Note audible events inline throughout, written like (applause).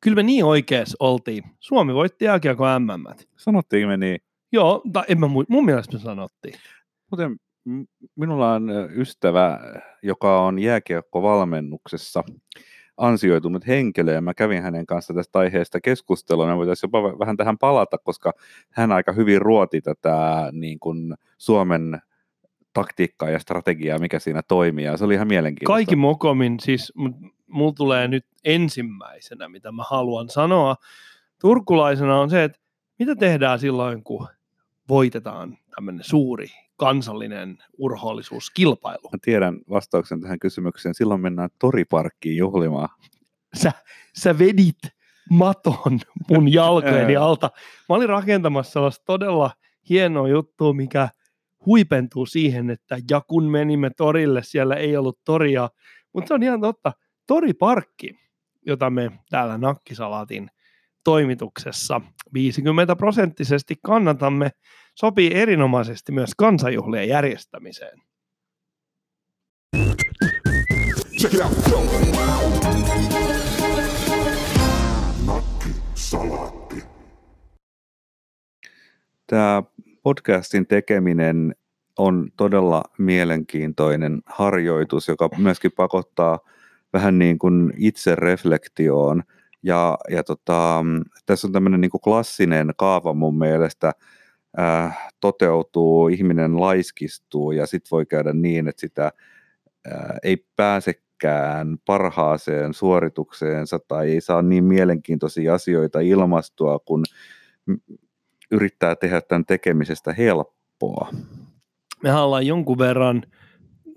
kyllä me niin oikeassa oltiin. Suomi voitti jääkiekko MM. Sanottiin me niin. Joo, tai en mä, mun mielestä me sanottiin. Muuten minulla on ystävä, joka on jääkiekkovalmennuksessa ansioitunut henkilö, ja mä kävin hänen kanssa tästä aiheesta keskustelua, ja voitaisiin jopa vähän tähän palata, koska hän aika hyvin ruoti tätä niin kuin Suomen taktiikkaa ja strategiaa, mikä siinä toimii, ja se oli ihan mielenkiintoista. Kaikki mokomin, siis mulla tulee nyt ensimmäisenä, mitä mä haluan sanoa turkulaisena, on se, että mitä tehdään silloin, kun voitetaan tämmöinen suuri kansallinen urhoollisuuskilpailu? Mä tiedän vastauksen tähän kysymykseen. Silloin mennään toriparkkiin juhlimaan. Sä, sä vedit maton mun (laughs) jalkojeni alta. Mä olin rakentamassa sellaista todella hienoa juttua, mikä huipentuu siihen, että ja kun menimme torille, siellä ei ollut toria. Mutta se on ihan totta. Toriparkki, jota me täällä Nakkisalaatin toimituksessa 50 prosenttisesti kannatamme, sopii erinomaisesti myös kansanjuhlien järjestämiseen. Check it out. Tämä podcastin tekeminen on todella mielenkiintoinen harjoitus, joka myöskin pakottaa vähän niin kuin itsereflektioon. Ja, ja tota, tässä on tämmöinen niin kuin klassinen kaava mun mielestä, äh, toteutuu, ihminen laiskistuu ja sitten voi käydä niin, että sitä äh, ei pääsekään parhaaseen suoritukseensa tai ei saa niin mielenkiintoisia asioita ilmastua, kun yrittää tehdä tämän tekemisestä helppoa. Mehän ollaan jonkun verran,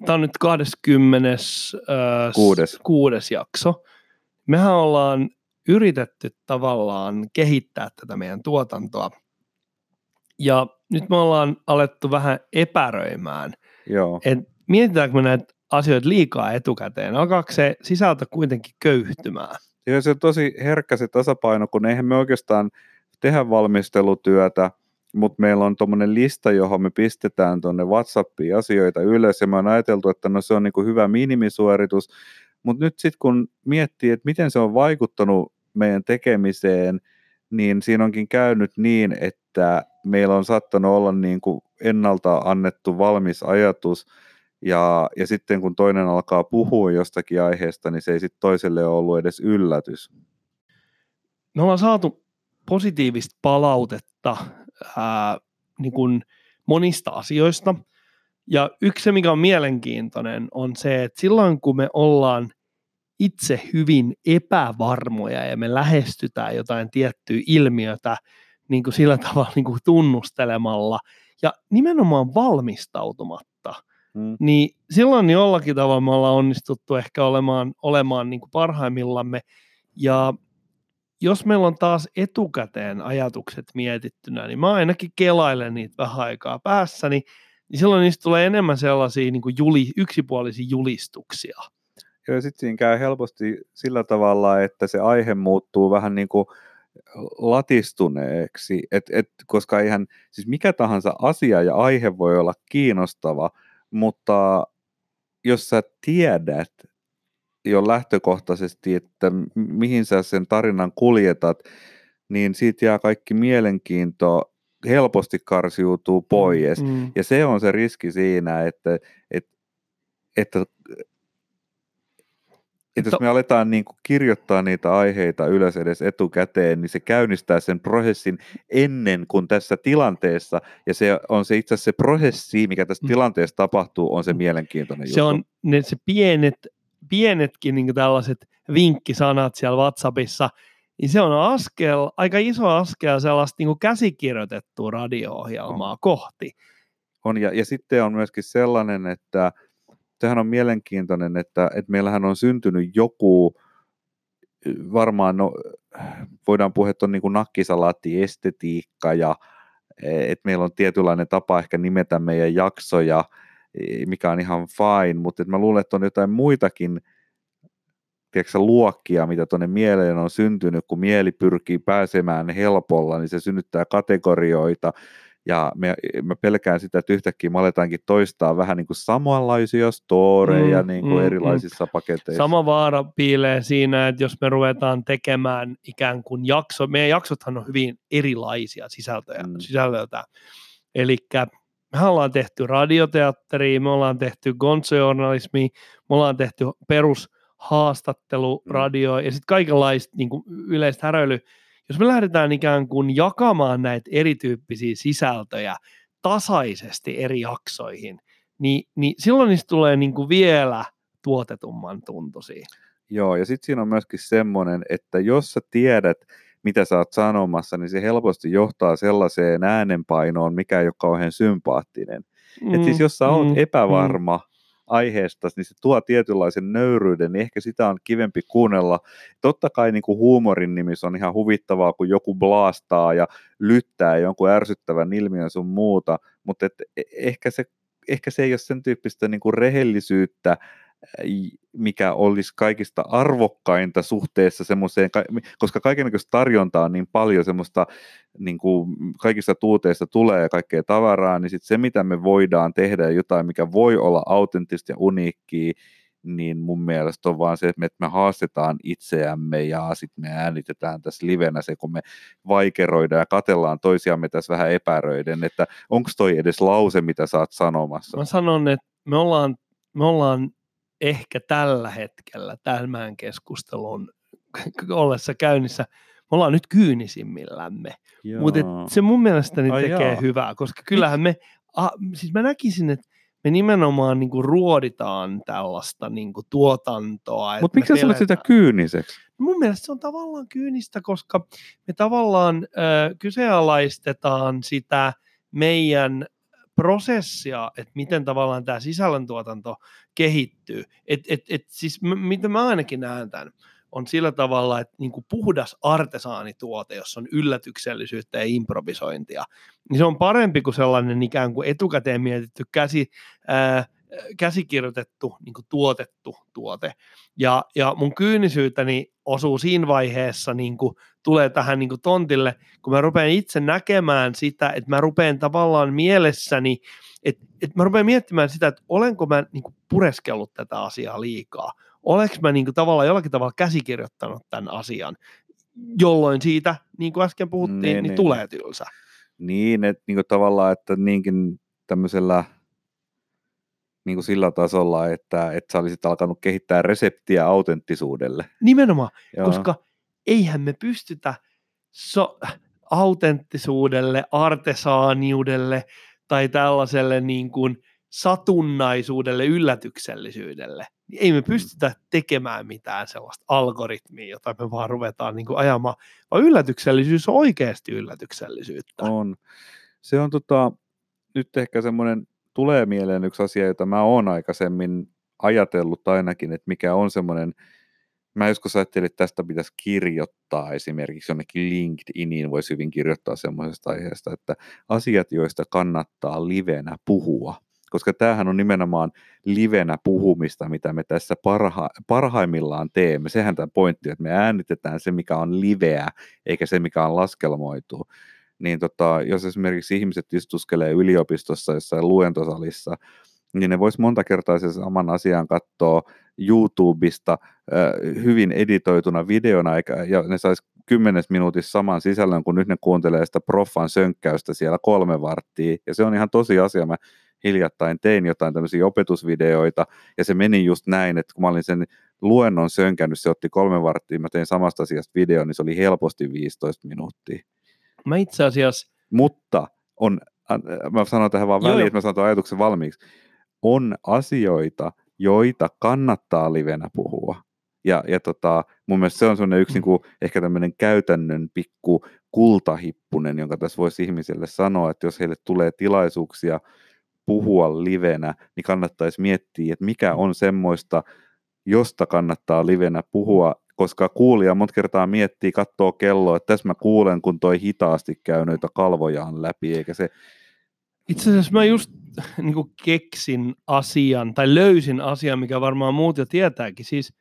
tämä on nyt 26. Äh, kuudes jakso, mehän ollaan yritetty tavallaan kehittää tätä meidän tuotantoa – ja nyt me ollaan alettu vähän epäröimään, Joo. että mietitäänkö me näitä asioita liikaa etukäteen, alkaako se sisältö kuitenkin köyhtymään? Joo, se on tosi herkkä se tasapaino, kun eihän me oikeastaan tehdä valmistelutyötä, mutta meillä on tuommoinen lista, johon me pistetään tuonne WhatsAppiin asioita ylös, ja me on ajateltu, että no se on niin kuin hyvä minimisuoritus, mutta nyt sitten kun miettii, että miten se on vaikuttanut meidän tekemiseen, niin siinä onkin käynyt niin, että meillä on saattanut olla niin kuin ennalta annettu valmis ajatus, ja, ja sitten kun toinen alkaa puhua jostakin aiheesta, niin se ei sitten toiselle ole ollut edes yllätys. Me ollaan saatu positiivista palautetta ää, niin kuin monista asioista. Ja yksi se, mikä on mielenkiintoinen, on se, että silloin kun me ollaan itse hyvin epävarmoja ja me lähestytään jotain tiettyä ilmiötä niin kuin sillä tavalla niin kuin tunnustelemalla ja nimenomaan valmistautumatta, mm. niin silloin jollakin tavalla me ollaan onnistuttu ehkä olemaan, olemaan niin kuin parhaimmillamme. Ja jos meillä on taas etukäteen ajatukset mietittynä, niin mä ainakin kelailen niitä vähän aikaa päässäni, niin silloin niistä tulee enemmän sellaisia niin kuin juli, yksipuolisia julistuksia. Ja sitten siinä käy helposti sillä tavalla, että se aihe muuttuu vähän niin kuin latistuneeksi, et, et, koska eihän, siis mikä tahansa asia ja aihe voi olla kiinnostava, mutta jos sä tiedät jo lähtökohtaisesti, että mihin sä sen tarinan kuljetat, niin siitä jää kaikki mielenkiinto helposti karsiutuu mm, pois. Mm. Ja se on se riski siinä, että, että, että että jos me aletaan niin kuin kirjoittaa niitä aiheita ylös edes etukäteen, niin se käynnistää sen prosessin ennen kuin tässä tilanteessa, ja se on se itse asiassa se prosessi, mikä tässä mm. tilanteessa tapahtuu, on se mm. mielenkiintoinen se juttu. On ne se pienet, pienetkin niin tällaiset vinkkisanat siellä WhatsAppissa, niin se on askel, aika iso askel sellaista niin käsikirjoitettua radio-ohjelmaa on. kohti. On, ja, ja sitten on myöskin sellainen, että sehän on mielenkiintoinen, että, että meillähän on syntynyt joku, varmaan no, voidaan puhua, että on niin kuin nakkisalaatti-estetiikka ja että meillä on tietynlainen tapa ehkä nimetä meidän jaksoja, mikä on ihan fine, mutta mä luulen, että on jotain muitakin tiedätkö, luokkia, mitä tuonne mieleen on syntynyt, kun mieli pyrkii pääsemään helpolla, niin se synnyttää kategorioita, ja me, mä pelkään sitä, että yhtäkkiä me aletaankin toistaa vähän niin kuin samanlaisia storeja mm, niin kuin mm, erilaisissa mm. paketeissa. Sama vaara piilee siinä, että jos me ruvetaan tekemään ikään kuin jakso, meidän jaksothan on hyvin erilaisia sisältöjä, mm. sisältöjä. Eli me ollaan tehty radioteatteria, me ollaan tehty gonzo-journalismia, me ollaan tehty perushaastattelu, mm. radio ja sitten kaikenlaista niin yleistä häröilyä jos me lähdetään ikään kuin jakamaan näitä erityyppisiä sisältöjä tasaisesti eri jaksoihin, niin, niin silloin niistä tulee niin kuin vielä tuotetumman tuntuisia. Joo, ja sitten siinä on myöskin semmoinen, että jos sä tiedät, mitä sä oot sanomassa, niin se helposti johtaa sellaiseen äänenpainoon, mikä ei ole kauhean sympaattinen. Mm, että siis jos sä oot mm, epävarma, mm aiheesta, niin se tuo tietynlaisen nöyryyden, niin ehkä sitä on kivempi kuunnella. Totta kai niin kuin huumorin nimissä on ihan huvittavaa, kun joku blastaa ja lyttää jonkun ärsyttävän ilmiön sun muuta, mutta et e, ehkä, se, ehkä se ei ole sen tyyppistä niin kuin rehellisyyttä, mikä olisi kaikista arvokkainta suhteessa semmoiseen, koska kaikenlaista tarjontaa on niin paljon semmoista, niin kuin kaikista tuuteista tulee kaikkea tavaraa, niin sit se mitä me voidaan tehdä jotain, mikä voi olla autenttista ja uniikkiä, niin mun mielestä on vaan se, että me, että me haastetaan itseämme ja sitten me äänitetään tässä livenä se, kun me vaikeroidaan ja katellaan toisiamme tässä vähän epäröiden, että onko toi edes lause, mitä sä oot sanomassa? Mä sanon, että me ollaan, me ollaan ehkä tällä hetkellä tämän keskustelun ollessa käynnissä, me ollaan nyt kyynisimmillämme. Mutta se mun mielestäni Ai tekee jaa. hyvää, koska kyllähän me, a, siis mä näkisin, että me nimenomaan niin kuin ruoditaan tällaista niin kuin tuotantoa. Mutta miksi sä sitä kyyniseksi? Mun mielestä se on tavallaan kyynistä, koska me tavallaan äh, kyseenalaistetaan sitä meidän prosessia, että miten tavallaan tämä sisällöntuotanto kehittyy. Et, et, et, siis m- mitä mä ainakin näen tämän, on sillä tavalla, että niin kuin puhdas artesaanituote, jossa on yllätyksellisyyttä ja improvisointia, niin se on parempi kuin sellainen ikään kuin etukäteen mietitty käsi, ää, käsikirjoitettu, niin kuin tuotettu tuote. Ja, ja mun kyynisyyteni osuu siinä vaiheessa, niin kuin tulee tähän niin tontille, kun mä rupean itse näkemään sitä, että mä rupean tavallaan mielessäni, että, että mä rupean miettimään sitä, että olenko mä niin pureskellut tätä asiaa liikaa, olenko mä niin tavallaan jollakin tavalla käsikirjoittanut tämän asian, jolloin siitä, niin kuin äsken puhuttiin, niin, niin, niin tulee tylsä. Niin, että niin tavallaan, että niinkin tämmöisellä niin kuin sillä tasolla, että, että sä olisit alkanut kehittää reseptiä autenttisuudelle. Nimenomaan, Joo. koska eihän me pystytä so, autenttisuudelle, artesaaniudelle tai tällaiselle niin kuin satunnaisuudelle, yllätyksellisyydelle. Niin ei me mm. pystytä tekemään mitään sellaista algoritmia, jota me vaan ruvetaan niin kuin ajamaan, vaan yllätyksellisyys on oikeasti yllätyksellisyyttä. On. Se on tota, nyt ehkä semmoinen tulee mieleen yksi asia, jota mä oon aikaisemmin ajatellut ainakin, että mikä on semmoinen, mä joskus ajattelin, että tästä pitäisi kirjoittaa esimerkiksi jonnekin LinkedIniin, voisi hyvin kirjoittaa semmoisesta aiheesta, että asiat, joista kannattaa livenä puhua. Koska tämähän on nimenomaan livenä puhumista, mitä me tässä parha, parhaimmillaan teemme. Sehän tämä pointti, että me äänitetään se, mikä on liveä, eikä se, mikä on laskelmoitu niin tota, jos esimerkiksi ihmiset istuskelee yliopistossa jossain luentosalissa, niin ne vois monta kertaa sen saman asian katsoa YouTubesta äh, hyvin editoituna videona, eikä, ja ne sais kymmenes minuutissa saman sisällön, kun nyt ne kuuntelee sitä proffan sönkkäystä siellä kolme varttia, ja se on ihan tosi asia, mä hiljattain tein jotain tämmöisiä opetusvideoita, ja se meni just näin, että kun mä olin sen luennon sönkännyt, se otti kolme varttia, mä tein samasta asiasta videon, niin se oli helposti 15 minuuttia. Mä itse asiassa... Mutta on, mä sanon tähän vaan väliin, että mä sanon ajatuksen valmiiksi. On asioita, joita kannattaa livenä puhua. Ja, ja tota, mun mielestä se on sellainen yksi mm. niin kuin, ehkä tämmöinen käytännön pikku kultahippunen, jonka tässä voisi ihmiselle sanoa, että jos heille tulee tilaisuuksia puhua livenä, niin kannattaisi miettiä, että mikä on semmoista, josta kannattaa livenä puhua, koska kuulija monta kertaa miettii, katsoo kelloa, että tässä mä kuulen, kun toi hitaasti käy noita kalvojaan läpi, eikä se... Itse asiassa mä just (laughs) niin keksin asian, tai löysin asian, mikä varmaan muut jo tietääkin. Siis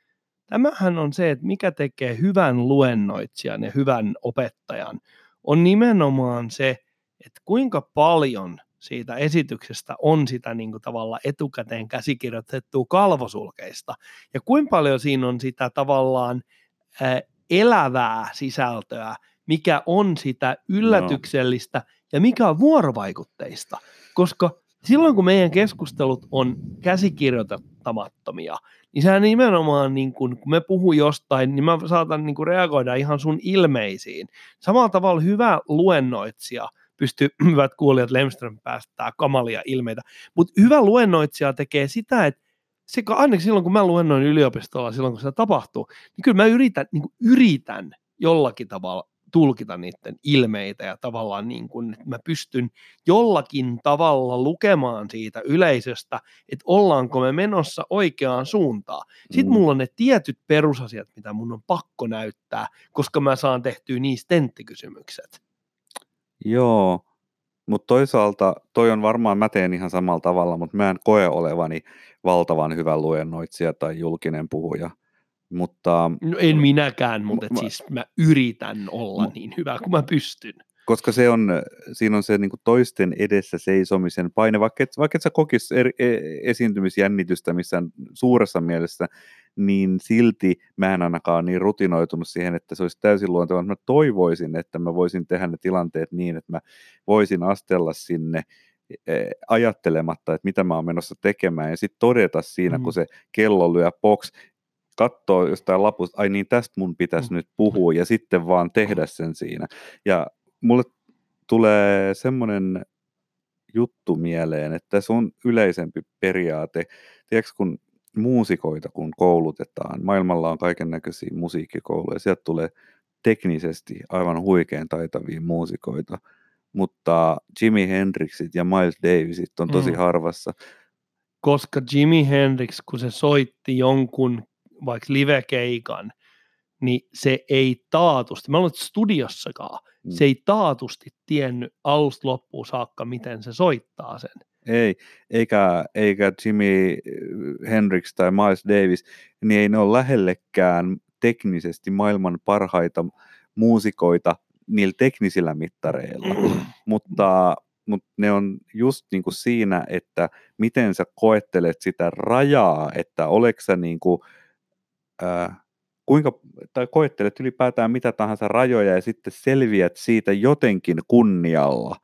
tämähän on se, että mikä tekee hyvän luennoitsijan ja hyvän opettajan, on nimenomaan se, että kuinka paljon siitä esityksestä on sitä niin kuin tavalla etukäteen käsikirjoitettua kalvosulkeista ja kuinka paljon siinä on sitä tavallaan ää, elävää sisältöä, mikä on sitä yllätyksellistä no. ja mikä on vuorovaikutteista, koska silloin kun meidän keskustelut on käsikirjoittamattomia, niin sehän nimenomaan, niin kun, kun me puhuu jostain, niin mä saatan niin reagoida ihan sun ilmeisiin. Samalla tavalla hyvä luennoitsija pystyy, (clears throat) hyvät kuulijat, Lemström päästää kamalia ilmeitä, mutta hyvä luennoitsija tekee sitä, että se, ainakin silloin, kun mä luennoin yliopistolla, silloin kun se tapahtuu, niin kyllä mä yritän, niin yritän jollakin tavalla tulkita niiden ilmeitä ja tavallaan niin kuin, että mä pystyn jollakin tavalla lukemaan siitä yleisöstä, että ollaanko me menossa oikeaan suuntaan. Sitten mm. mulla on ne tietyt perusasiat, mitä mun on pakko näyttää, koska mä saan tehtyä niistä tenttikysymykset. Joo, mutta toisaalta toi on varmaan, mä teen ihan samalla tavalla, mutta mä en koe olevani valtavan hyvä luennoitsija tai julkinen puhuja. Mutta, no en minäkään, mutta ma, siis mä yritän olla niin hyvä kuin mä pystyn. Koska se on, siinä on se niin kuin toisten edessä seisomisen paine, vaikka et, vaikka et sä kokis er, e, esiintymisjännitystä missään suuressa mielessä, niin silti mä en ainakaan niin rutinoitunut siihen, että se olisi täysin luontevaa. Mä toivoisin, että mä voisin tehdä ne tilanteet niin, että mä voisin astella sinne e, ajattelematta, että mitä mä oon menossa tekemään, ja sitten todeta siinä, mm. kun se kello lyö box, katsoo jostain lapusta, ai niin tästä mun pitäisi mm. nyt puhua ja sitten vaan tehdä sen siinä. Ja mulle tulee semmoinen juttu mieleen, että se on yleisempi periaate. Tiedätkö, kun muusikoita kun koulutetaan, maailmalla on kaiken näköisiä musiikkikouluja, sieltä tulee teknisesti aivan huikean taitavia muusikoita, mutta Jimi Hendrixit ja Miles Davisit on tosi mm. harvassa. Koska Jimi Hendrix, kun se soitti jonkun vaikka livekeikan, niin se ei taatusti, mä olen studiossakaan, mm. se ei taatusti tiennyt alusta loppuun saakka, miten se soittaa sen. Ei, eikä, eikä Jimi Hendrix tai Miles Davis, niin ei ne ole lähellekään teknisesti maailman parhaita muusikoita niillä teknisillä mittareilla, mutta, mutta ne on just niin kuin siinä, että miten sä koettelet sitä rajaa, että oleks sä niin kuin, kuinka, tai koettelet ylipäätään mitä tahansa rajoja ja sitten selviät siitä jotenkin kunnialla.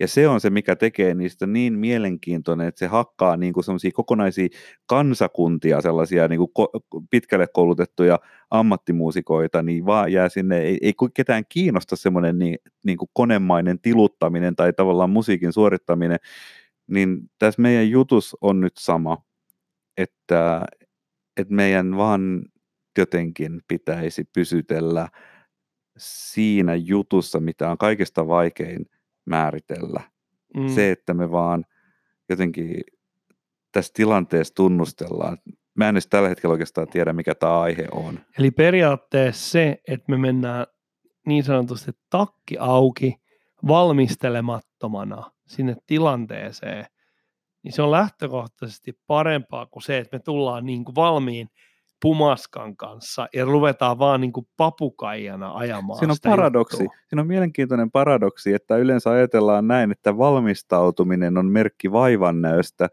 Ja se on se, mikä tekee niistä niin mielenkiintoinen, että se hakkaa niin kuin kokonaisia kansakuntia, sellaisia niin kuin pitkälle koulutettuja ammattimuusikoita, niin vaan jää sinne, ei, ei ketään kiinnosta semmoinen niin, niin kuin konemainen tiluttaminen tai tavallaan musiikin suorittaminen, niin tässä meidän jutus on nyt sama, että, että meidän vaan jotenkin pitäisi pysytellä siinä jutussa, mitä on kaikista vaikein määritellä. Mm. Se, että me vaan jotenkin tässä tilanteessa tunnustellaan. Mä en edes tällä hetkellä oikeastaan tiedä, mikä tämä aihe on. Eli periaatteessa se, että me mennään niin sanotusti takki auki valmistelemattomana sinne tilanteeseen, niin se on lähtökohtaisesti parempaa kuin se, että me tullaan niin kuin valmiin pumaskan kanssa ja ruvetaan vaan niin kuin papukaijana ajamaan Siinä on paradoksi. Juttua. Siinä on mielenkiintoinen paradoksi, että yleensä ajatellaan näin, että valmistautuminen on merkki vaivannäöstä,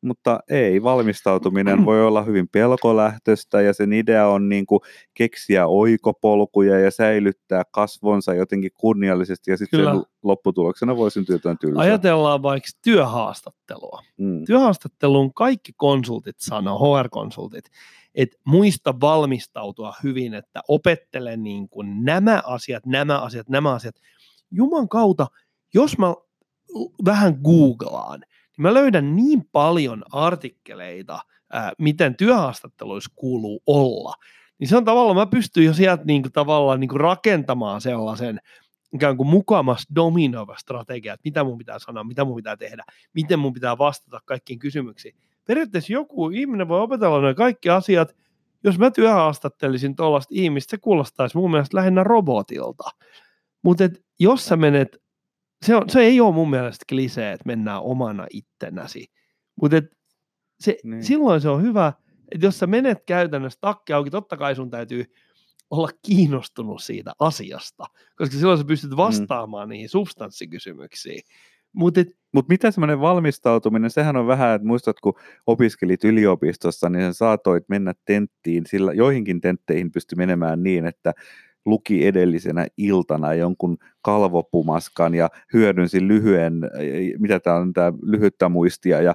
mutta ei, valmistautuminen voi olla hyvin pelkolähtöistä ja sen idea on niin kuin keksiä oikopolkuja ja säilyttää kasvonsa jotenkin kunniallisesti ja sitten lopputuloksena voi syntyä jotain tylsää. Ajatellaan vaikka työhaastattelua. Mm. Työhaastatteluun kaikki konsultit sanoo, HR-konsultit, että muista valmistautua hyvin, että opettele niin kuin nämä asiat, nämä asiat, nämä asiat. Juman kautta, jos mä vähän googlaan, niin mä löydän niin paljon artikkeleita, ää, miten työhaastatteluissa kuuluu olla, niin se on tavallaan, mä pystyn jo sieltä niin kuin, tavallaan niin kuin rakentamaan sellaisen ikään kuin mukamas dominoiva strategia, että mitä mun pitää sanoa, mitä mun pitää tehdä, miten mun pitää vastata kaikkiin kysymyksiin periaatteessa joku ihminen voi opetella noin kaikki asiat, jos mä työhaastattelisin tuollaista ihmistä, se kuulostaisi mun mielestä lähinnä robotilta. Mutta jos sä menet, se, on, se ei ole mun mielestä klisee, että mennään omana ittenäsi. Mutta se, niin. silloin se on hyvä, että jos sä menet käytännössä takki auki, totta kai sun täytyy olla kiinnostunut siitä asiasta, koska silloin sä pystyt vastaamaan mm. niihin substanssikysymyksiin. Mutta Mut mitä semmoinen valmistautuminen, sehän on vähän, että muistat kun opiskelit yliopistossa, niin sä saatoit mennä tenttiin, sillä joihinkin tentteihin pystyi menemään niin, että luki edellisenä iltana jonkun kalvopumaskan ja hyödynsi lyhyen, mitä tämä on, tämä lyhyttä muistia ja,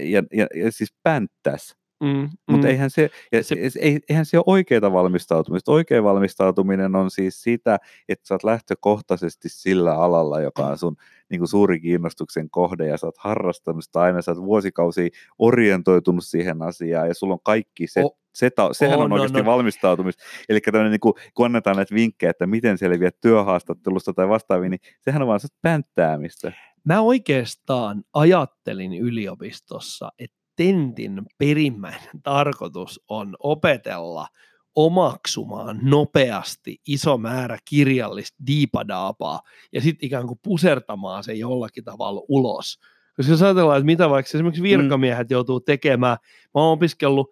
ja, ja, ja siis pänttäs. Mm, Mutta mm. eihän se, se, eihän se ole oikeaa valmistautumista. Oikea valmistautuminen on siis sitä, että sä oot lähtökohtaisesti sillä alalla, joka on sun niin kuin suuri kiinnostuksen kohde ja sä oot harrastanut sitä aina, sä oot vuosikausia orientoitunut siihen asiaan ja sulla on kaikki se, o, se ta, sehän on, on oikeasti no, no. valmistautumista. Eli niin kuin, kun annetaan näitä vinkkejä, että miten selviät työhaastattelusta tai vastaaviin, niin sehän on vaan pänttäämistä. Mä oikeastaan ajattelin yliopistossa, että tentin perimmäinen tarkoitus on opetella omaksumaan nopeasti iso määrä kirjallista diipadaapaa ja sitten ikään kuin pusertamaan se jollakin tavalla ulos. Koska jos ajatellaan, että mitä vaikka esimerkiksi mm. virkamiehet mm. joutuu tekemään, mä oon opiskellut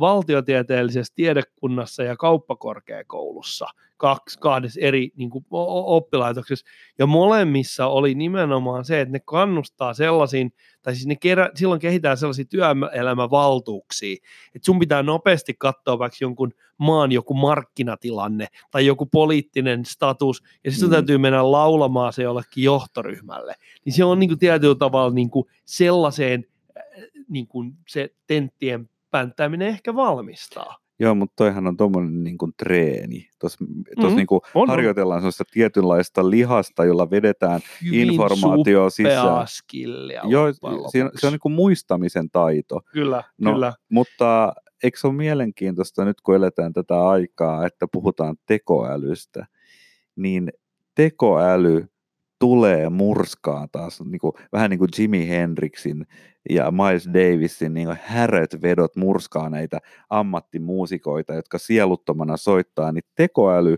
valtiotieteellisessä tiedekunnassa ja kauppakorkeakoulussa kaksi, kahdessa eri niin kuin, oppilaitoksessa, ja molemmissa oli nimenomaan se, että ne kannustaa sellaisiin, tai siis ne kerä, silloin kehitetään sellaisia työelämävaltuuksia, että sun pitää nopeasti katsoa vaikka jonkun maan joku markkinatilanne tai joku poliittinen status, ja sitten mm. täytyy mennä laulamaan se jollekin johtoryhmälle. Niin se on niin kuin tietyllä tavalla niin kuin sellaiseen niin kuin se tenttien pänttääminen ehkä valmistaa. Joo, mutta toihan on tuommoinen niin kuin treeni. Tuossa mm-hmm. niin kuin on, harjoitellaan sellaista tietynlaista lihasta, jolla vedetään Hyvin informaatio sisään. Joo, se on, se on niin kuin muistamisen taito. Kyllä, no, kyllä. Mutta eikö se ole mielenkiintoista nyt, kun eletään tätä aikaa, että puhutaan tekoälystä, niin tekoäly tulee murskaa taas, niin kuin, vähän niin kuin Jimi Hendrixin ja Miles Davisin niin häröt vedot murskaa näitä ammattimuusikoita, jotka sieluttomana soittaa, niin tekoäly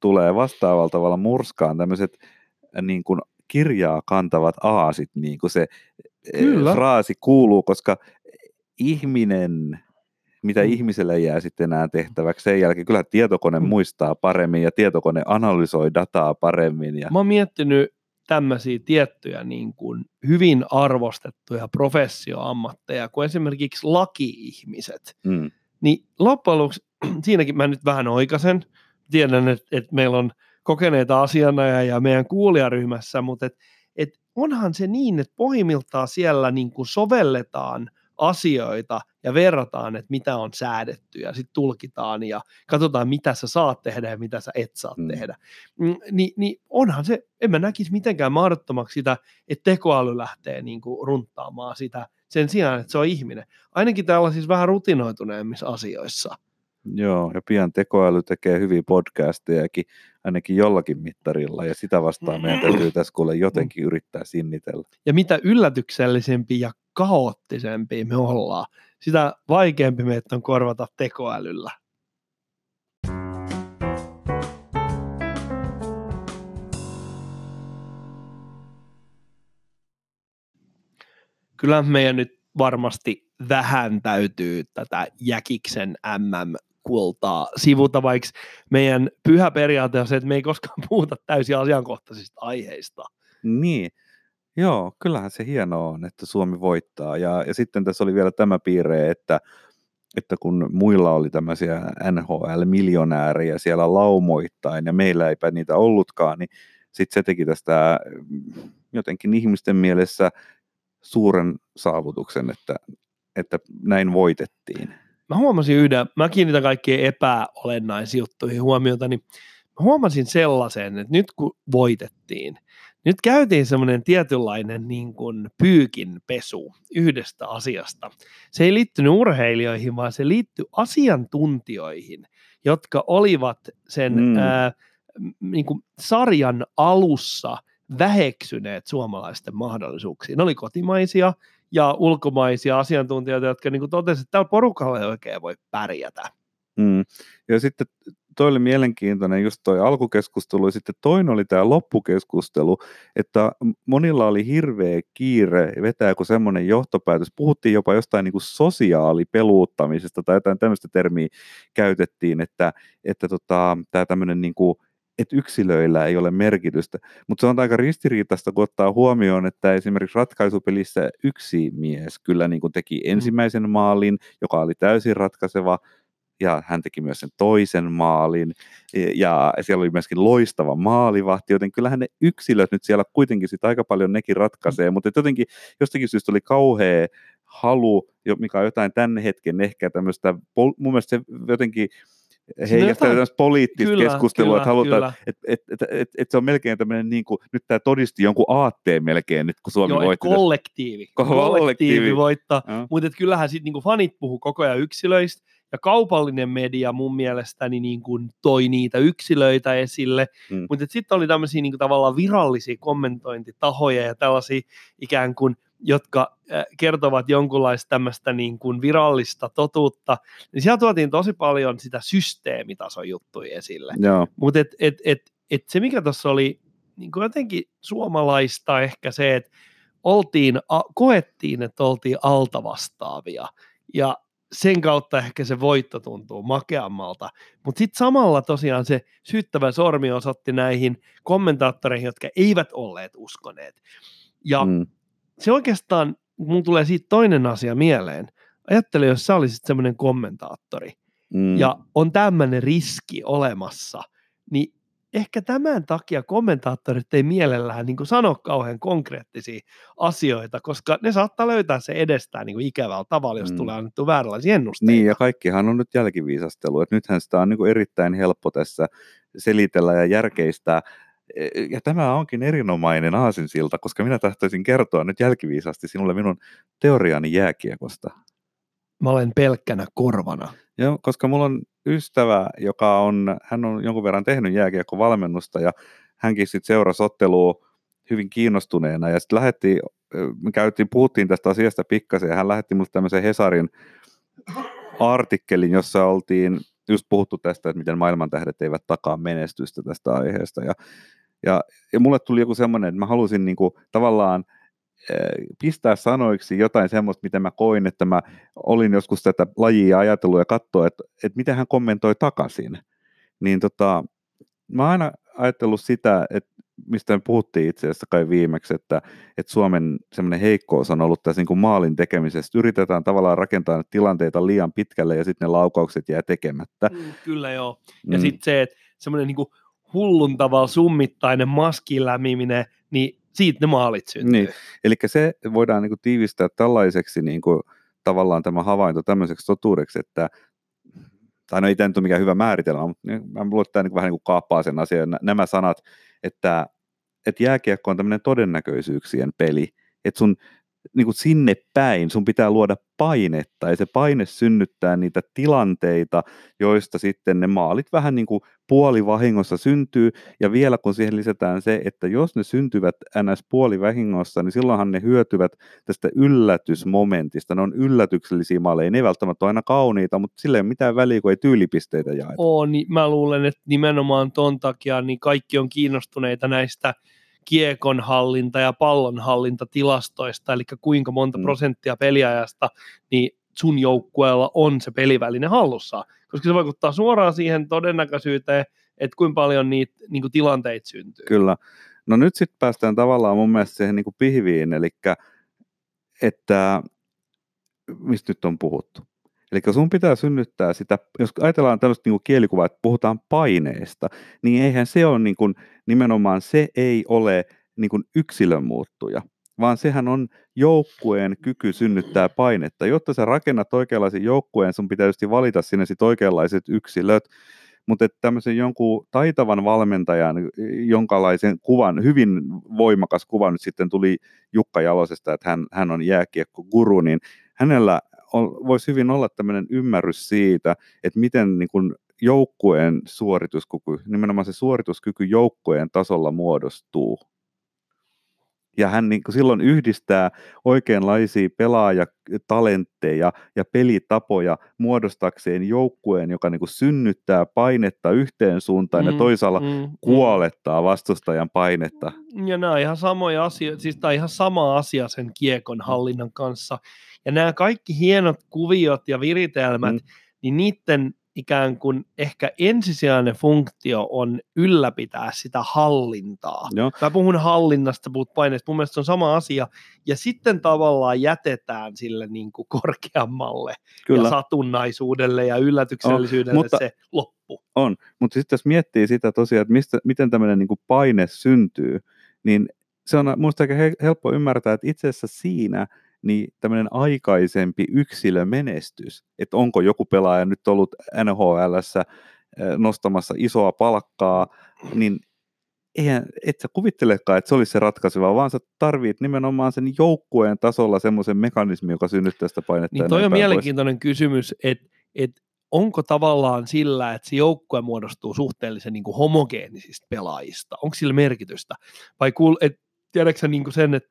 tulee vastaavalla tavalla murskaan tämmöiset niin kuin kirjaa kantavat aasit, niin kuin se e, Kyllä. fraasi kuuluu, koska ihminen mitä mm. ihmiselle jää sitten enää tehtäväksi sen jälkeen. Kyllä tietokone mm. muistaa paremmin ja tietokone analysoi dataa paremmin. Ja... Mä oon miettinyt tämmöisiä tiettyjä niin kuin hyvin arvostettuja professioammatteja, kuin esimerkiksi laki-ihmiset. Mm. Niin loppujen lopuksi, (clears throat) siinäkin mä nyt vähän oikasen, tiedän, että, että meillä on kokeneita asianaja ja meidän kuulijaryhmässä, mutta et, et onhan se niin, että pohjimmiltaan siellä niin kuin sovelletaan asioita ja verrataan, että mitä on säädetty ja sitten tulkitaan ja katsotaan, mitä sä saat tehdä ja mitä sä et saa mm. tehdä. Mm, Ni, niin onhan se, en mä näkisi mitenkään mahdottomaksi sitä, että tekoäly lähtee niin kuin runttaamaan sitä sen sijaan, että se on ihminen. Ainakin tällaisissa vähän rutinoituneemmissa asioissa. Joo, ja pian tekoäly tekee hyviä podcastejakin, ainakin jollakin mittarilla, ja sitä vastaan meidän täytyy tässä kuule jotenkin yrittää sinnitellä. Ja mitä yllätyksellisempi ja kaoottisempi me ollaan, sitä vaikeampi meitä on korvata tekoälyllä. Kyllä meidän nyt varmasti vähän täytyy tätä Jäkiksen MM kultaa sivuta, vaikka meidän pyhä periaate on se, että me ei koskaan puhuta täysin ajankohtaisista aiheista. Niin, joo, kyllähän se hienoa on, että Suomi voittaa. Ja, ja sitten tässä oli vielä tämä piirre, että, että kun muilla oli tämmöisiä NHL-miljonäärejä siellä laumoittain ja meillä eipä niitä ollutkaan, niin sitten se teki tästä mm, jotenkin ihmisten mielessä suuren saavutuksen, että, että näin voitettiin mä huomasin yhden, mä kiinnitän kaikkien epäolennaisiin juttuihin huomiota, niin mä huomasin sellaisen, että nyt kun voitettiin, nyt käytiin semmoinen tietynlainen niin kuin pyykin pesu yhdestä asiasta. Se ei liittynyt urheilijoihin, vaan se liittyi asiantuntijoihin, jotka olivat sen mm. ää, niin kuin sarjan alussa väheksyneet suomalaisten mahdollisuuksia. Ne oli kotimaisia, ja ulkomaisia asiantuntijoita, jotka niin totesivat, että tällä porukalla ei oikein voi pärjätä. Mm. Ja sitten toi oli mielenkiintoinen just toi alkukeskustelu ja sitten toinen oli tämä loppukeskustelu, että monilla oli hirveä kiire vetää joku semmoinen johtopäätös. Puhuttiin jopa jostain niin kuin sosiaalipeluuttamisesta tai jotain tämmöistä termiä käytettiin, että, että tota, tämä tämmöinen niin kuin että yksilöillä ei ole merkitystä. Mutta se on aika ristiriitaista, kun ottaa huomioon, että esimerkiksi ratkaisupelissä yksi mies kyllä niin kuin teki mm. ensimmäisen maalin, joka oli täysin ratkaiseva, ja hän teki myös sen toisen maalin, e, ja siellä oli myöskin loistava maalivahti, joten kyllähän ne yksilöt nyt siellä kuitenkin sitä aika paljon nekin ratkaisee, mutta jotenkin jostakin syystä oli kauhea halu, mikä on jotain tämän hetken ehkä tämmöistä, mun mielestä se jotenkin heijastelee tämmöistä poliittista kyllä, keskustelua, kyllä, että halutaan, että et, et, et, et, se on melkein tämmöinen, niin kuin, nyt tämä todisti jonkun aatteen melkein, nyt kun Suomi Joo, voitti. kollektiivi. Kollektiivi, kollektiivi voittaa, mutta kyllähän sitten niin fanit puhuu koko ajan yksilöistä, ja kaupallinen media mun mielestäni niin kuin toi niitä yksilöitä esille, mm. mutta sitten oli tämmöisiä niin kuin tavallaan virallisia kommentointitahoja ja tällaisia ikään kuin jotka kertovat jonkunlaista tämmöistä niin kuin virallista totuutta, niin siellä tuotiin tosi paljon sitä systeemitason juttuja esille. Mutta et, et, et, et se, mikä tuossa oli niin kuin jotenkin suomalaista ehkä se, että oltiin, koettiin, että oltiin altavastaavia. Ja sen kautta ehkä se voitto tuntuu makeammalta. Mutta sitten samalla tosiaan se syyttävä sormi osoitti näihin kommentaattoreihin, jotka eivät olleet uskoneet. Ja mm se oikeastaan, mun tulee siitä toinen asia mieleen. Ajattele, jos sä olisit semmoinen kommentaattori mm. ja on tämmöinen riski olemassa, niin ehkä tämän takia kommentaattorit ei mielellään niin sano kauhean konkreettisia asioita, koska ne saattaa löytää se edestään niin kuin ikävällä tavalla, jos mm. tulee annettu vääränlaisia ennusteita. Niin, ja kaikkihan on nyt jälkiviisastelu, että nythän sitä on niin kuin erittäin helppo tässä selitellä ja järkeistää, ja tämä onkin erinomainen aasinsilta, koska minä tahtoisin kertoa nyt jälkiviisasti sinulle minun teoriani jääkiekosta. Mä olen pelkkänä korvana. Joo, koska mulla on ystävä, joka on, hän on jonkun verran tehnyt jääkiekkovalmennusta ja hänkin sitten seurasi ottelua hyvin kiinnostuneena ja sitten lähetti, me käytiin, puhuttiin tästä asiasta pikkasen ja hän lähetti mulle tämmöisen Hesarin artikkelin, jossa oltiin just puhuttu tästä, että miten maailmantähdet eivät takaa menestystä tästä aiheesta ja ja, ja mulle tuli joku semmoinen, että mä halusin niin kuin, tavallaan pistää sanoiksi jotain semmoista, mitä mä koin, että mä olin joskus tätä lajia ajatellut ja katsoa, että, että miten hän kommentoi takaisin. Niin tota, mä oon aina ajatellut sitä, että mistä me puhuttiin itse asiassa kai viimeksi, että, että Suomen semmoinen heikkous on ollut tässä niin kuin maalin tekemisessä. Yritetään tavallaan rakentaa tilanteita liian pitkälle ja sitten ne laukaukset jää tekemättä. Mm, kyllä joo. Ja mm. sitten se, että semmoinen niin kuin hullun tavalla summittainen maskilämiminen, niin siitä ne maalit syntyy. Niin. Eli se voidaan niin kuin tiivistää tällaiseksi niin kuin, tavallaan tämä havainto tämmöiseksi totuudeksi, että tai no ei tämä nyt ole mikään hyvä määritelmä, mutta mä luulen, että tämä niin vähän niin kuin kaappaa sen asian. Nämä sanat, että, että jääkiekko on tämmöinen todennäköisyyksien peli, että sun niin kuin sinne päin, sun pitää luoda painetta ja se paine synnyttää niitä tilanteita, joista sitten ne maalit vähän niin kuin puolivahingossa syntyy ja vielä kun siihen lisätään se, että jos ne syntyvät ns. puolivahingossa, niin silloinhan ne hyötyvät tästä yllätysmomentista, ne on yllätyksellisiä maaleja, ne ei välttämättä ole aina kauniita, mutta sille ei ole mitään väliä, kun ei tyylipisteitä jaeta. Oo, niin mä luulen, että nimenomaan ton takia niin kaikki on kiinnostuneita näistä kiekonhallinta ja pallonhallintatilastoista, eli kuinka monta mm. prosenttia peliajasta niin sun joukkueella on se peliväline hallussa, koska se vaikuttaa suoraan siihen todennäköisyyteen, että kuinka paljon niitä niin kuin tilanteita syntyy. Kyllä. No nyt sitten päästään tavallaan mun mielestä siihen niin kuin pihviin, eli että mistä nyt on puhuttu. Eli sun pitää synnyttää sitä, jos ajatellaan tällaista niin kielikuvaa, että puhutaan paineesta, niin eihän se ole niin kuin, nimenomaan, se ei ole niin kuin yksilön muuttuja, vaan sehän on joukkueen kyky synnyttää painetta. Jotta sä rakennat oikeanlaisen joukkueen, sun pitää tietysti valita sinne sit oikeanlaiset yksilöt, mutta tämmöisen jonkun taitavan valmentajan jonkalaisen kuvan, hyvin voimakas kuva nyt sitten tuli Jukka Jalosesta, että hän, hän on jääkiekko guru, niin hänellä voisi hyvin olla tämmöinen ymmärrys siitä, että miten niin kuin joukkueen suorituskyky, nimenomaan se suorituskyky joukkueen tasolla muodostuu. Ja hän niin silloin yhdistää oikeanlaisia pelaajatalentteja ja pelitapoja muodostakseen joukkueen, joka niin synnyttää painetta yhteen suuntaan mm, ja toisaalla mm, mm. kuolettaa vastustajan painetta. Ja nämä on ihan samoja asioita, siis tämä on ihan sama asia sen kiekon hallinnan kanssa. Ja nämä kaikki hienot kuviot ja viritelmät, mm. niin niiden ikään kuin ehkä ensisijainen funktio on ylläpitää sitä hallintaa. Joo. Mä puhun hallinnasta, puhut paineesta, mun mielestä se on sama asia, ja sitten tavallaan jätetään sille niin kuin korkeammalle Kyllä. ja satunnaisuudelle ja yllätyksellisyydelle on, mutta, se loppu. On, mutta sitten jos miettii sitä tosiaan, että mistä, miten tämmöinen niin kuin paine syntyy, niin se on minusta aika helppo ymmärtää, että itse asiassa siinä – niin tämmöinen aikaisempi yksilömenestys, että onko joku pelaaja nyt ollut NHLssä nostamassa isoa palkkaa, niin eihän, et sä kuvittelekaan, että se olisi se ratkaiseva, vaan sä tarvit nimenomaan sen joukkueen tasolla semmoisen mekanismin, joka synnyttää sitä painetta. Niin toi on mielenkiintoinen pois. kysymys, että et onko tavallaan sillä, että se joukkue muodostuu suhteellisen niin kuin homogeenisista pelaajista, onko sillä merkitystä? Vai kuul, et, tiedätkö niin kuin sen, että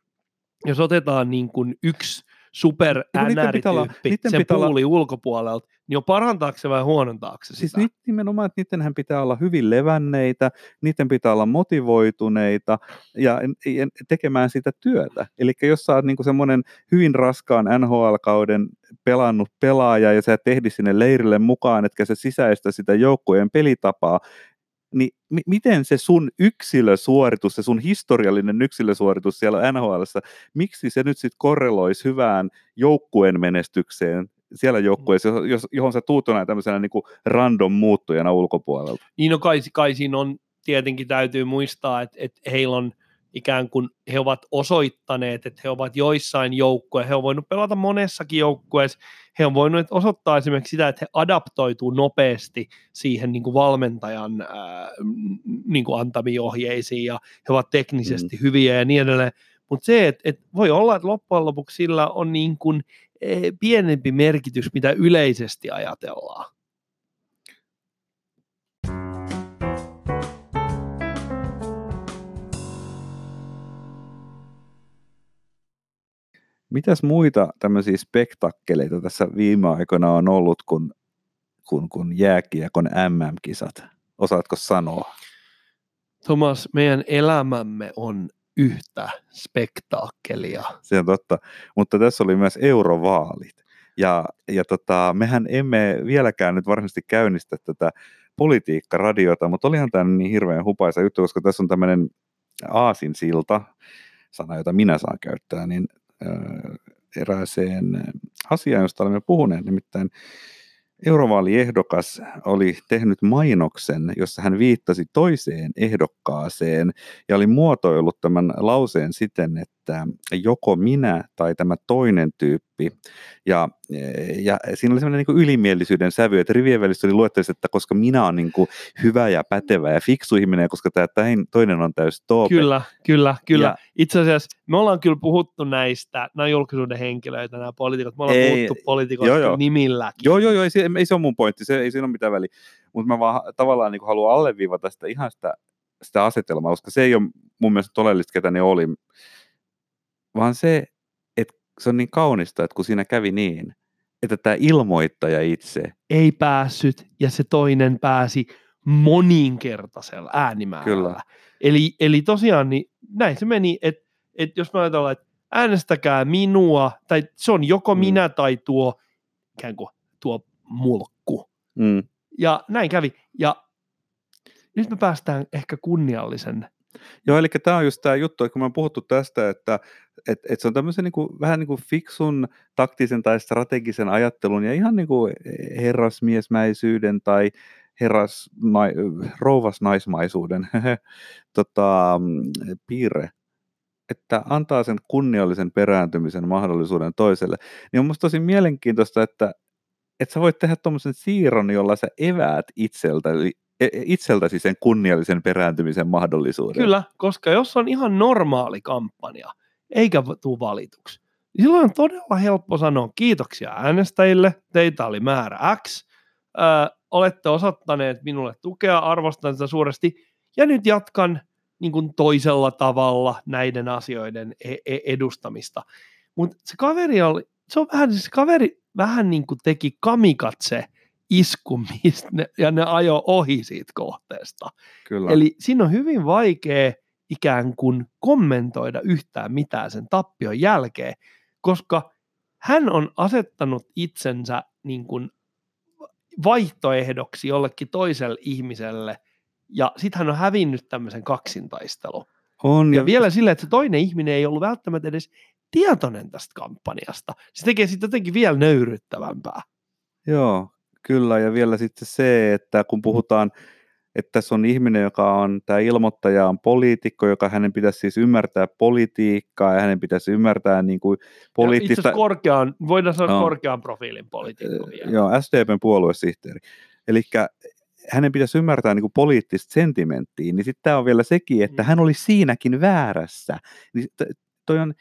jos otetaan niin kuin yksi super NR-tyyppi sen puuli olla... ulkopuolelta, niin on parantaako se vai huonontaako se Siis sitä? nimenomaan, että niidenhän pitää olla hyvin levänneitä, niiden pitää olla motivoituneita ja, ja tekemään sitä työtä. Eli jos sä oot niin semmoinen hyvin raskaan NHL-kauden pelannut pelaaja ja sä tehdit sinne leirille mukaan, etkä se sisäistä sitä joukkojen pelitapaa, niin m- miten se sun yksilösuoritus, se sun historiallinen yksilösuoritus siellä NHL, miksi se nyt sitten korreloisi hyvään joukkueen menestykseen siellä joukkueessa, johon sä tuut näin tämmöisenä niin kuin random muuttujana ulkopuolelta? Niin no kai, kai siinä on, tietenkin täytyy muistaa, että, että heillä on ikään kuin he ovat osoittaneet, että he ovat joissain joukkueissa, he ovat voinut pelata monessakin joukkueessa, he ovat voineet osoittaa esimerkiksi sitä, että he adaptoituu nopeasti siihen niin kuin valmentajan ää, niin kuin antamiin ohjeisiin ja he ovat teknisesti mm. hyviä ja niin edelleen, mutta se, että, että voi olla, että loppujen lopuksi sillä on niin kuin, e, pienempi merkitys, mitä yleisesti ajatellaan. Mitäs muita tämmöisiä spektakkeleita tässä viime aikoina on ollut kuin, kuin, kuin jääkiekon MM-kisat? Osaatko sanoa? Thomas, meidän elämämme on yhtä spektaakkelia. Se on totta, mutta tässä oli myös eurovaalit. Ja, ja tota, mehän emme vieläkään nyt varsinaisesti käynnistä tätä politiikkaradiota, mutta olihan tämä niin hirveän hupaisa juttu, koska tässä on tämmöinen aasinsilta, sana, jota minä saan käyttää, niin erääseen asiaan, josta olemme puhuneet, nimittäin Eurovaaliehdokas oli tehnyt mainoksen, jossa hän viittasi toiseen ehdokkaaseen ja oli muotoillut tämän lauseen siten, että joko minä tai tämä toinen tyyppi. Ja, ja siinä oli sellainen niin ylimielisyyden sävy, että rivien välissä oli luettelisi, että koska minä olen niin kuin hyvä ja pätevä ja fiksu ihminen, ja koska tämä toinen on täysin toope. Kyllä, kyllä, kyllä. Ja, Itse asiassa me ollaan kyllä puhuttu näistä, nämä julkisuuden henkilöitä, nämä poliitikot, me ollaan ei, puhuttu poliitikoista joo, joo. nimilläkin. Joo, joo, joo, ei, se, ei se ole mun pointti, se, ei siinä ole mitään väliä. Mutta mä vaan tavallaan niin haluan alleviivata sitä ihan sitä, sitä asetelmaa, koska se ei ole mun mielestä todellista, ketä ne oli, vaan se, että se on niin kaunista, että kun siinä kävi niin, että tämä ilmoittaja itse ei päässyt ja se toinen pääsi moninkertaisella äänimäärällä. Kyllä. Eli, eli tosiaan niin näin se meni, että, että jos me ajatellaan, että äänestäkää minua, tai se on joko mm. minä tai tuo ikään kuin tuo mulkku. Mm. Ja näin kävi. Ja nyt me päästään ehkä kunniallisen Joo, eli tämä on just tämä juttu, että kun me on puhuttu tästä, että et, et se on tämmöisen niin kuin, vähän niin kuin fiksun taktisen tai strategisen ajattelun ja ihan niin kuin herrasmiesmäisyyden tai herras, nai, rouvasnaismaisuuden (laughs) tota, piirre, että antaa sen kunniallisen perääntymisen mahdollisuuden toiselle, niin on musta tosi mielenkiintoista, että, että sä voit tehdä tuommoisen siirron, jolla sä eväät itseltä, E, e, itseltäsi sen kunniallisen perääntymisen mahdollisuuden. Kyllä, koska jos on ihan normaali kampanja, eikä tule valituksi, niin silloin on todella helppo sanoa kiitoksia äänestäjille, teitä oli määrä X, ö, olette osoittaneet minulle tukea, arvostan sitä suuresti, ja nyt jatkan niin kuin toisella tavalla näiden asioiden e- e- edustamista. Mutta se kaveri oli, se on vähän, se kaveri vähän niin kuin teki kamikatse isku, (laughs) ne, ja ne ajo ohi siitä kohteesta. Kyllä. Eli siinä on hyvin vaikea ikään kuin kommentoida yhtään mitään sen tappion jälkeen, koska hän on asettanut itsensä niin kuin vaihtoehdoksi jollekin toiselle ihmiselle, ja sitten hän on hävinnyt tämmöisen kaksintaistelun. on, Ja vielä sillä, että se toinen ihminen ei ollut välttämättä edes tietoinen tästä kampanjasta. Se tekee sitten jotenkin vielä nöyryttävämpää. Joo, kyllä. Ja vielä sitten se, että kun puhutaan, että tässä on ihminen, joka on, tämä ilmoittaja on poliitikko, joka hänen pitäisi siis ymmärtää politiikkaa ja hänen pitäisi ymmärtää niin kuin Itse poliittista... asiassa korkean, voidaan sanoa Joo. korkean profiilin poliitikko vielä. Joo, SDPn puoluesihteeri. Eli hänen pitäisi ymmärtää niin kuin poliittista sentimenttiä, niin sitten tämä on vielä sekin, että Mm. hän oli siinäkin väärässä. Niin toi on,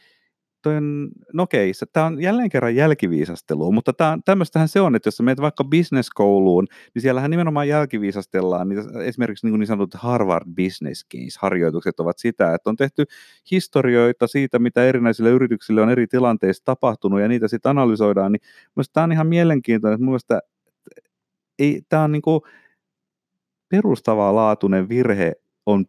toi on, no okei, tämä on jälleen kerran jälkiviisastelua, mutta tämmöistähän se on, että jos menet vaikka business-kouluun, niin siellähän nimenomaan jälkiviisastellaan, niitä, esimerkiksi niin, niin sanotut Harvard Business Case-harjoitukset ovat sitä, että on tehty historioita siitä, mitä erinäisille yrityksille on eri tilanteissa tapahtunut, ja niitä sitten analysoidaan, niin Mielestäni tämä on ihan mielenkiintoinen. Mun mielestä ei, tämä on niin kuin perustavaa laatuinen virhe on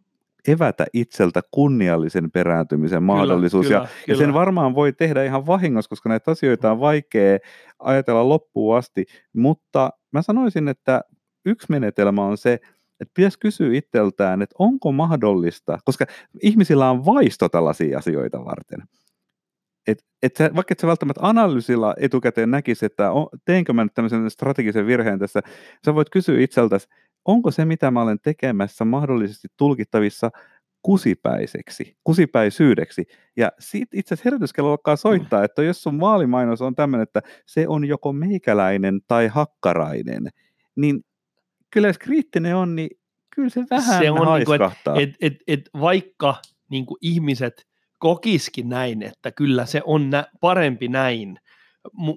evätä itseltä kunniallisen perääntymisen mahdollisuus. kyllä, ja, kyllä. ja sen varmaan voi tehdä ihan vahingossa, koska näitä asioita on vaikea ajatella loppuun asti. Mutta mä sanoisin, että yksi menetelmä on se, että pitäisi kysyä itseltään, että onko mahdollista, koska ihmisillä on vaisto tällaisia asioita varten. Et, et sä, vaikka et sä välttämättä analyysilla etukäteen näkisi, että on, teenkö mä nyt tämmöisen strategisen virheen tässä, sä voit kysyä itseltäsi, onko se, mitä mä olen tekemässä, mahdollisesti tulkittavissa kusipäiseksi, kusipäisyydeksi. Ja siitä itse asiassa herätyskello alkaa soittaa, että jos sun vaalimainos on tämmöinen, että se on joko meikäläinen tai hakkarainen, niin kyllä jos kriittinen on, niin kyllä se vähän Se on niinku, et- haiskahtaa. et, et, et vaikka niin kuin ihmiset kokiskin näin, että kyllä se on nä- parempi näin,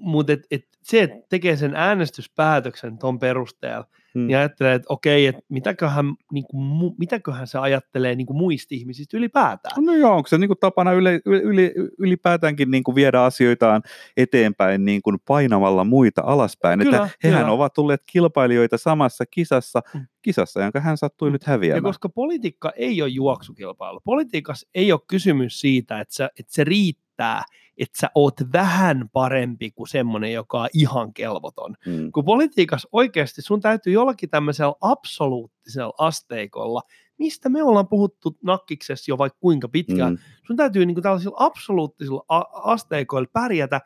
mutta et, et se, että tekee sen äänestyspäätöksen tuon perusteella, Hmm. niin ajattelee, että okei, että mitäköhän, niin kuin, mu, mitäköhän se ajattelee niin kuin muista ihmisistä ylipäätään. No joo, onko se niin kuin tapana yle, yli, ylipäätäänkin niin kuin viedä asioitaan eteenpäin niin kuin painamalla muita alaspäin? Kyllä, että hehän kyllä. ovat tulleet kilpailijoita samassa kisassa, Mm. kisassa jonka hän sattui Mm. nyt Ja häviämään. koska politiikka ei ole juoksukilpailu. Politiikassa ei ole kysymys siitä, että, sä, että se riittää, että sä oot vähän parempi kuin semmoinen, joka on ihan kelvoton. Mm. Kun politiikassa oikeasti sun täytyy jollakin tämmöisellä absoluuttisella asteikolla, mistä me ollaan puhuttu nakkiksessa jo vaikka kuinka pitkään, Mm. sun täytyy niin kuin tällaisilla absoluuttisilla a- asteikoilla pärjätä.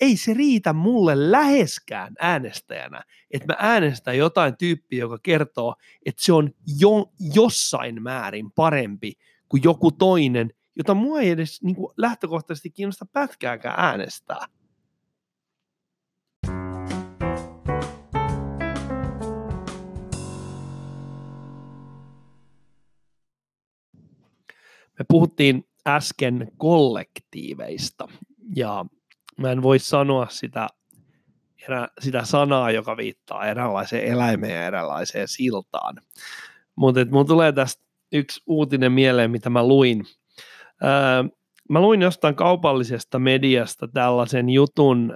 Ei se riitä mulle läheskään äänestäjänä, että mä äänestän jotain tyyppiä, joka kertoo, että se on jo, jossain määrin parempi kuin joku toinen, jota mua ei edes niin kuin lähtökohtaisesti kiinnosta pätkääkään äänestää. Me puhuttiin äsken kollektiiveista ja mä en voi sanoa sitä, erä, sitä sanaa, joka viittaa eräänlaiseen eläimeen ja eräänlaiseen siltaan. Mutta mun tulee tästä yksi uutinen mieleen, mitä mä luin. Öö, mä luin jostain kaupallisesta mediasta tällaisen jutun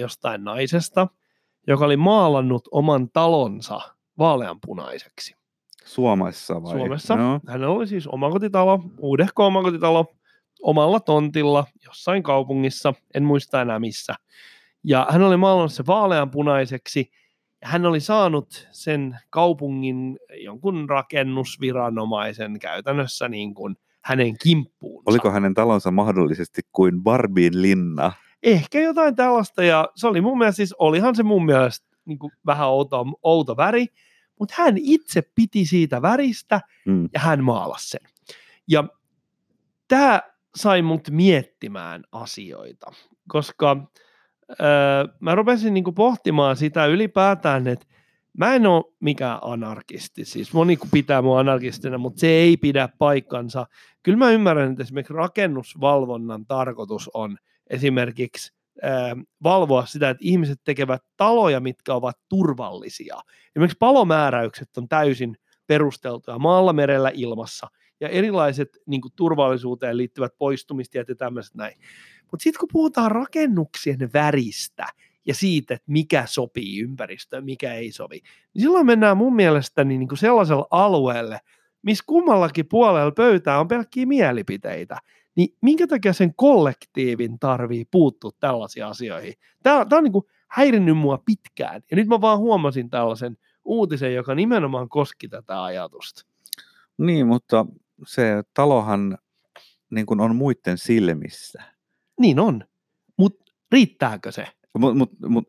jostain naisesta, joka oli maalannut oman talonsa vaaleanpunaiseksi. Suomessa vai? Suomessa. No. Hänellä oli siis omakotitalo, uudehko omakotitalo, omalla tontilla jossain kaupungissa, en muista enää missä. Ja hän oli maalannut se vaaleanpunaiseksi, ja hän oli saanut sen kaupungin jonkun rakennusviranomaisen käytännössä niin kuin hänen kimppuunsa. Oliko hänen talonsa mahdollisesti kuin Barbien linna? Ehkä jotain tällaista, ja se oli mun mielestä, siis olihan se mun mielestä niin kuin vähän outo, outo väri, mutta hän itse piti siitä väristä, Mm. ja hän maalasi sen. Ja tämä sai mut miettimään asioita, koska öö, mä rupesin niinku pohtimaan sitä ylipäätään, että mä en ole mikään anarkisti, siis moni pitää mua anarkistina, mutta se ei pidä paikkansa. Kyllä mä ymmärrän, että esimerkiksi rakennusvalvonnan tarkoitus on esimerkiksi valvoa sitä, että ihmiset tekevät taloja, mitkä ovat turvallisia. Esimerkiksi palomääräykset on täysin perusteltuja maalla, merellä, ilmassa ja erilaiset niin kuin turvallisuuteen liittyvät poistumistiet ja tämmöiset näin. Mutta sitten kun puhutaan rakennuksien väristä ja siitä, että mikä sopii ympäristöön, mikä ei sovi, niin silloin mennään mun mielestäni niin kuin sellaiselle alueelle, missä kummallakin puolella pöytää on pelkkiä mielipiteitä niin minkä takia sen kollektiivin tarvii puuttua tällaisiin asioihin? Tämä, tämä on niin kuin häirinnyt mua pitkään, ja nyt mä vaan huomasin tällaisen uutisen, joka nimenomaan koski tätä ajatusta. Niin, mutta se talohan niin kuin on muiden silmissä. Niin on, mutta riittääkö se? Mutta mut, mut,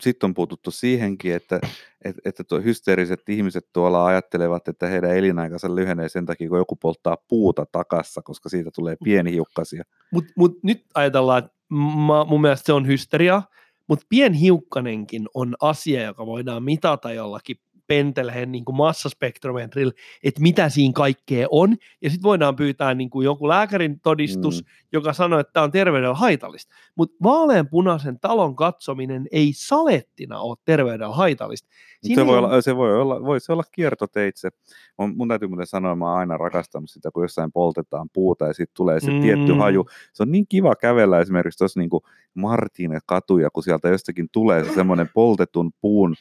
sitten on puututtu siihenkin, että, että, että tuo hysteeriset ihmiset tuolla ajattelevat, että heidän elinaikansa lyhenee sen takia, kun joku polttaa puuta takassa, koska siitä tulee pieni hiukkasia. Mutta mut nyt ajatellaan, että mä, mun mielestä se on hysteria, mutta pienhiukkanenkin on asia, joka voidaan mitata jollakin penteleen niin kuin massaspektrometrillä, että mitä siinä kaikkea on, ja sitten voidaan pyytää niin kuin joku lääkärin todistus, mm. joka sanoo, että tämä on terveydellä haitallista. Mutta vaaleanpunaisen talon katsominen ei salettina ole terveydellä haitallista. Siinä se, voi olla, se voi olla, voi se olla kiertoteitse. Mun, mun täytyy muuten sanoa, että mä oon aina rakastanut sitä, kun jossain poltetaan puuta ja sitten tulee se mm. tietty haju. Se on niin kiva kävellä esimerkiksi tuossa niin Martine katuja, kun sieltä jostakin tulee se semmoinen poltetun puun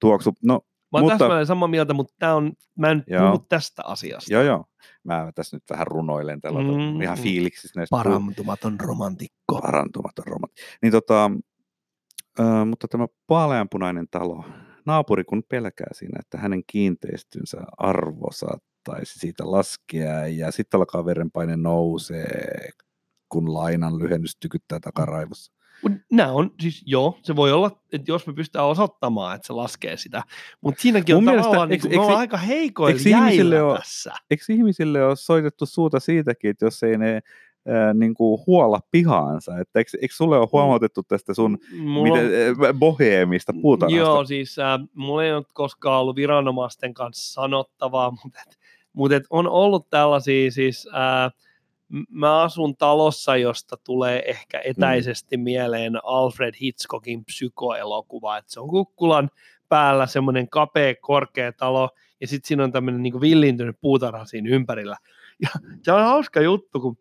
tuoksu. No Mä oon mutta, täsmälleen samaa mieltä, mutta tää on, mä en joo. puhu tästä asiasta. Joo, joo. Mä tässä nyt vähän runoilen tällä mm, ihan fiiliksissä. Näistä Parantumaton romantikko. Parantumaton romantikko. Niin tota, äh, mutta tämä vaaleanpunainen talo, naapuri kun pelkää siinä, että hänen kiinteistönsä arvo saattaisi siitä laskea ja sitten alkaa verenpaine nousee, kun lainan lyhennys tykyttää takaraivossa. Nämä on, siis joo, se voi olla, että jos me pystytään osoittamaan, että se laskee sitä, mutta siinäkin on Mun tavallaan, mielestä, niin, me aika heikoilla ihmisille ole, tässä. Eikö ihmisille ole soitettu suuta siitäkin, että jos ei ne ää, niin kuin huolla pihaansa, että eikö, eikö sulle ole mm. huomautettu tästä sun mulla, miten, boheemista puutarhasta? Joo, siis äh, mulla ei ole koskaan ollut viranomaisten kanssa sanottavaa, (laughs) mutta, mutta on ollut tällaisia siis... Äh, mä asun talossa, josta tulee ehkä mm. etäisesti mm. mieleen Alfred Hitchcockin psykoelokuva, että se on kukkulan päällä semmoinen kapea, korkea talo, ja sitten siinä on tämmöinen niin villintynyt puutarha siinä ympärillä. Ja se on hauska juttu, kun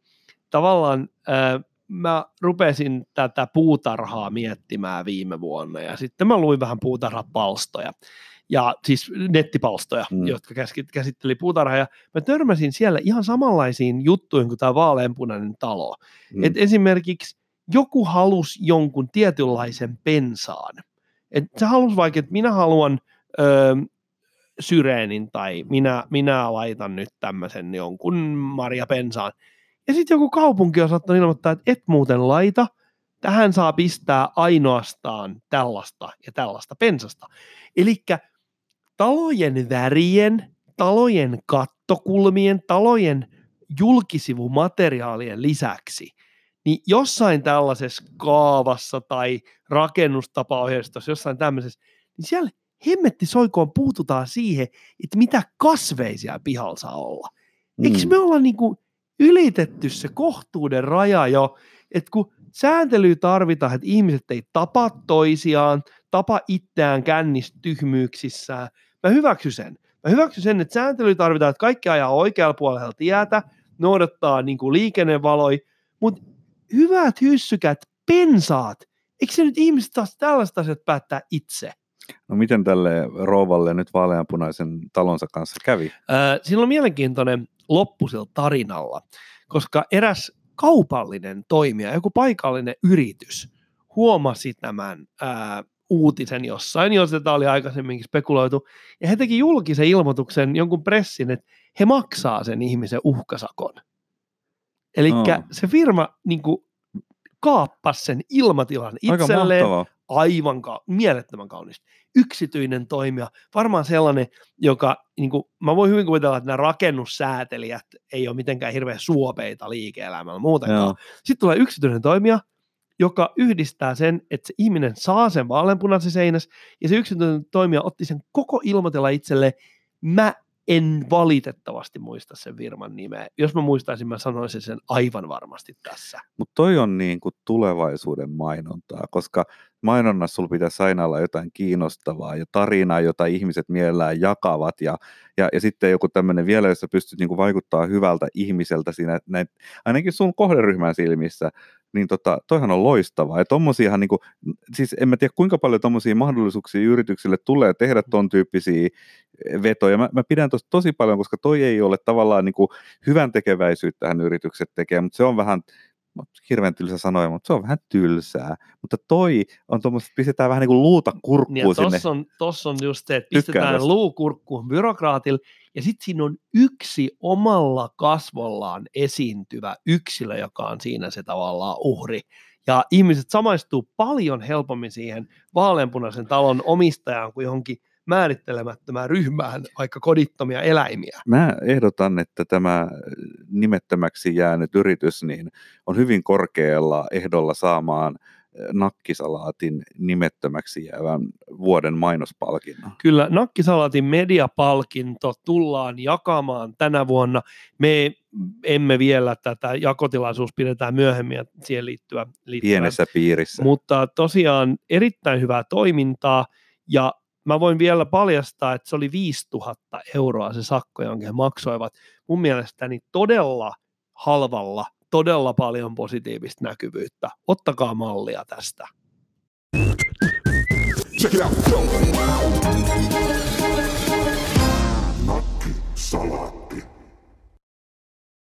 tavallaan äh, mä rupesin tätä puutarhaa miettimään viime vuonna, ja sitten mä luin vähän puutarhapalstoja ja siis nettipalstoja, mm. jotka käsitteli puutarhaa, ja mä törmäsin siellä ihan samanlaisiin juttuihin kuin tämä vaaleanpunainen talo. Mm. Et esimerkiksi joku halusi jonkun tietynlaisen pensaan. Et se halusi vaikka, että minä haluan öö, syreenin tai minä, minä laitan nyt tämmöisen jonkun Maria Pensaan. Ja sitten joku kaupunki on saattanut ilmoittaa, että et muuten laita, tähän saa pistää ainoastaan tällaista ja tällaista pensasta. Eli talojen värien, talojen kattokulmien, talojen julkisivumateriaalien lisäksi, niin jossain tällaisessa kaavassa tai rakennustapaohjeistossa, jossain tämmöisessä, niin siellä hemmetti soikoon puututaan siihen, että mitä kasveisia pihalla saa olla. Mm. Eikö me olla niin kuin ylitetty se kohtuuden raja jo, että kun sääntelyä tarvitaan, että ihmiset ei tapa toisiaan, tapa itseään kännistä tyhmyyksissään, Mä hyväksyn sen. Mä hyväksyn sen, että sääntely tarvitaan, että kaikki ajaa oikealla puolella tietä, noudattaa niin kuin liikennevaloi, mutta hyvät hyssykät, pensaat, eikö se nyt ihmiset taas tällaista asiat päättää itse? No miten tälle rouvalle nyt vaaleanpunaisen talonsa kanssa kävi? Äh, siinä on mielenkiintoinen loppu sillä tarinalla, koska eräs kaupallinen toimija, joku paikallinen yritys, huomasi tämän ää, uutisen jossain, jos tätä oli aikaisemminkin spekuloitu, ja he teki julkisen ilmoituksen jonkun pressin, että he maksaa sen ihmisen uhkasakon. Eli oh. se firma niin kuin, kaappasi sen ilmatilan itselleen. Aivan ka- mielettömän kaunis. Yksityinen toimija, varmaan sellainen, joka, niin kuin, mä voin hyvin kuvitella, että nämä rakennussäätelijät ei ole mitenkään hirveän suopeita liike-elämällä muutenkaan. Joo. Sitten tulee yksityinen toimija, joka yhdistää sen, että se ihminen saa sen vaaleanpunaisen seinäs, ja se yksityinen toimija otti sen koko ilmoitella itselle. Mä en valitettavasti muista sen firman nimeä. Jos mä muistaisin, mä sanoisin sen aivan varmasti tässä. Mutta toi on niin kuin tulevaisuuden mainontaa, koska mainonnassa sulla pitäisi aina olla jotain kiinnostavaa ja tarinaa, jota ihmiset mielellään jakavat ja, ja, ja sitten joku tämmöinen vielä, jossa pystyt niin kuin vaikuttaa hyvältä ihmiseltä siinä, näin, ainakin sun kohderyhmän silmissä, niin tota, toihan on loistavaa. Ja tommosiahan, niin kuin, siis en mä tiedä kuinka paljon tommosia mahdollisuuksia yrityksille tulee tehdä ton tyyppisiä vetoja. Mä, mä pidän tosta tosi paljon, koska toi ei ole tavallaan niin kuin hyvän tekeväisyyttähän yritykset tekee, mutta se on vähän hirveän tylsä sanoja, mutta se on vähän tylsää. Mutta toi on tuommoista, pistetään vähän niin kuin luuta kurkkuun niin sinne. Tossa on, tossa on just se, että pistetään luu kurkkuun byrokraatille, ja sitten siinä on yksi omalla kasvollaan esiintyvä yksilö, joka on siinä se tavallaan uhri. Ja ihmiset samaistuu paljon helpommin siihen vaaleanpunaisen talon omistajaan kuin johonkin määrittelemättömään ryhmään vaikka kodittomia eläimiä. Mä ehdotan, että tämä nimettömäksi jäänyt yritys niin on hyvin korkealla ehdolla saamaan eh, nakkisalaatin nimettömäksi jäävän vuoden mainospalkinnon. Kyllä, nakkisalaatin mediapalkinto tullaan jakamaan tänä vuonna. Me emme vielä tätä jakotilaisuus pidetään myöhemmin ja siihen liittyvä, liittyvä. Pienessä piirissä. Mutta tosiaan erittäin hyvää toimintaa ja mä voin vielä paljastaa, että se oli 5000 euroa se sakko, jonka he maksoivat. Mun mielestäni todella halvalla, todella paljon positiivista näkyvyyttä. Ottakaa mallia tästä. Check it out. Salat.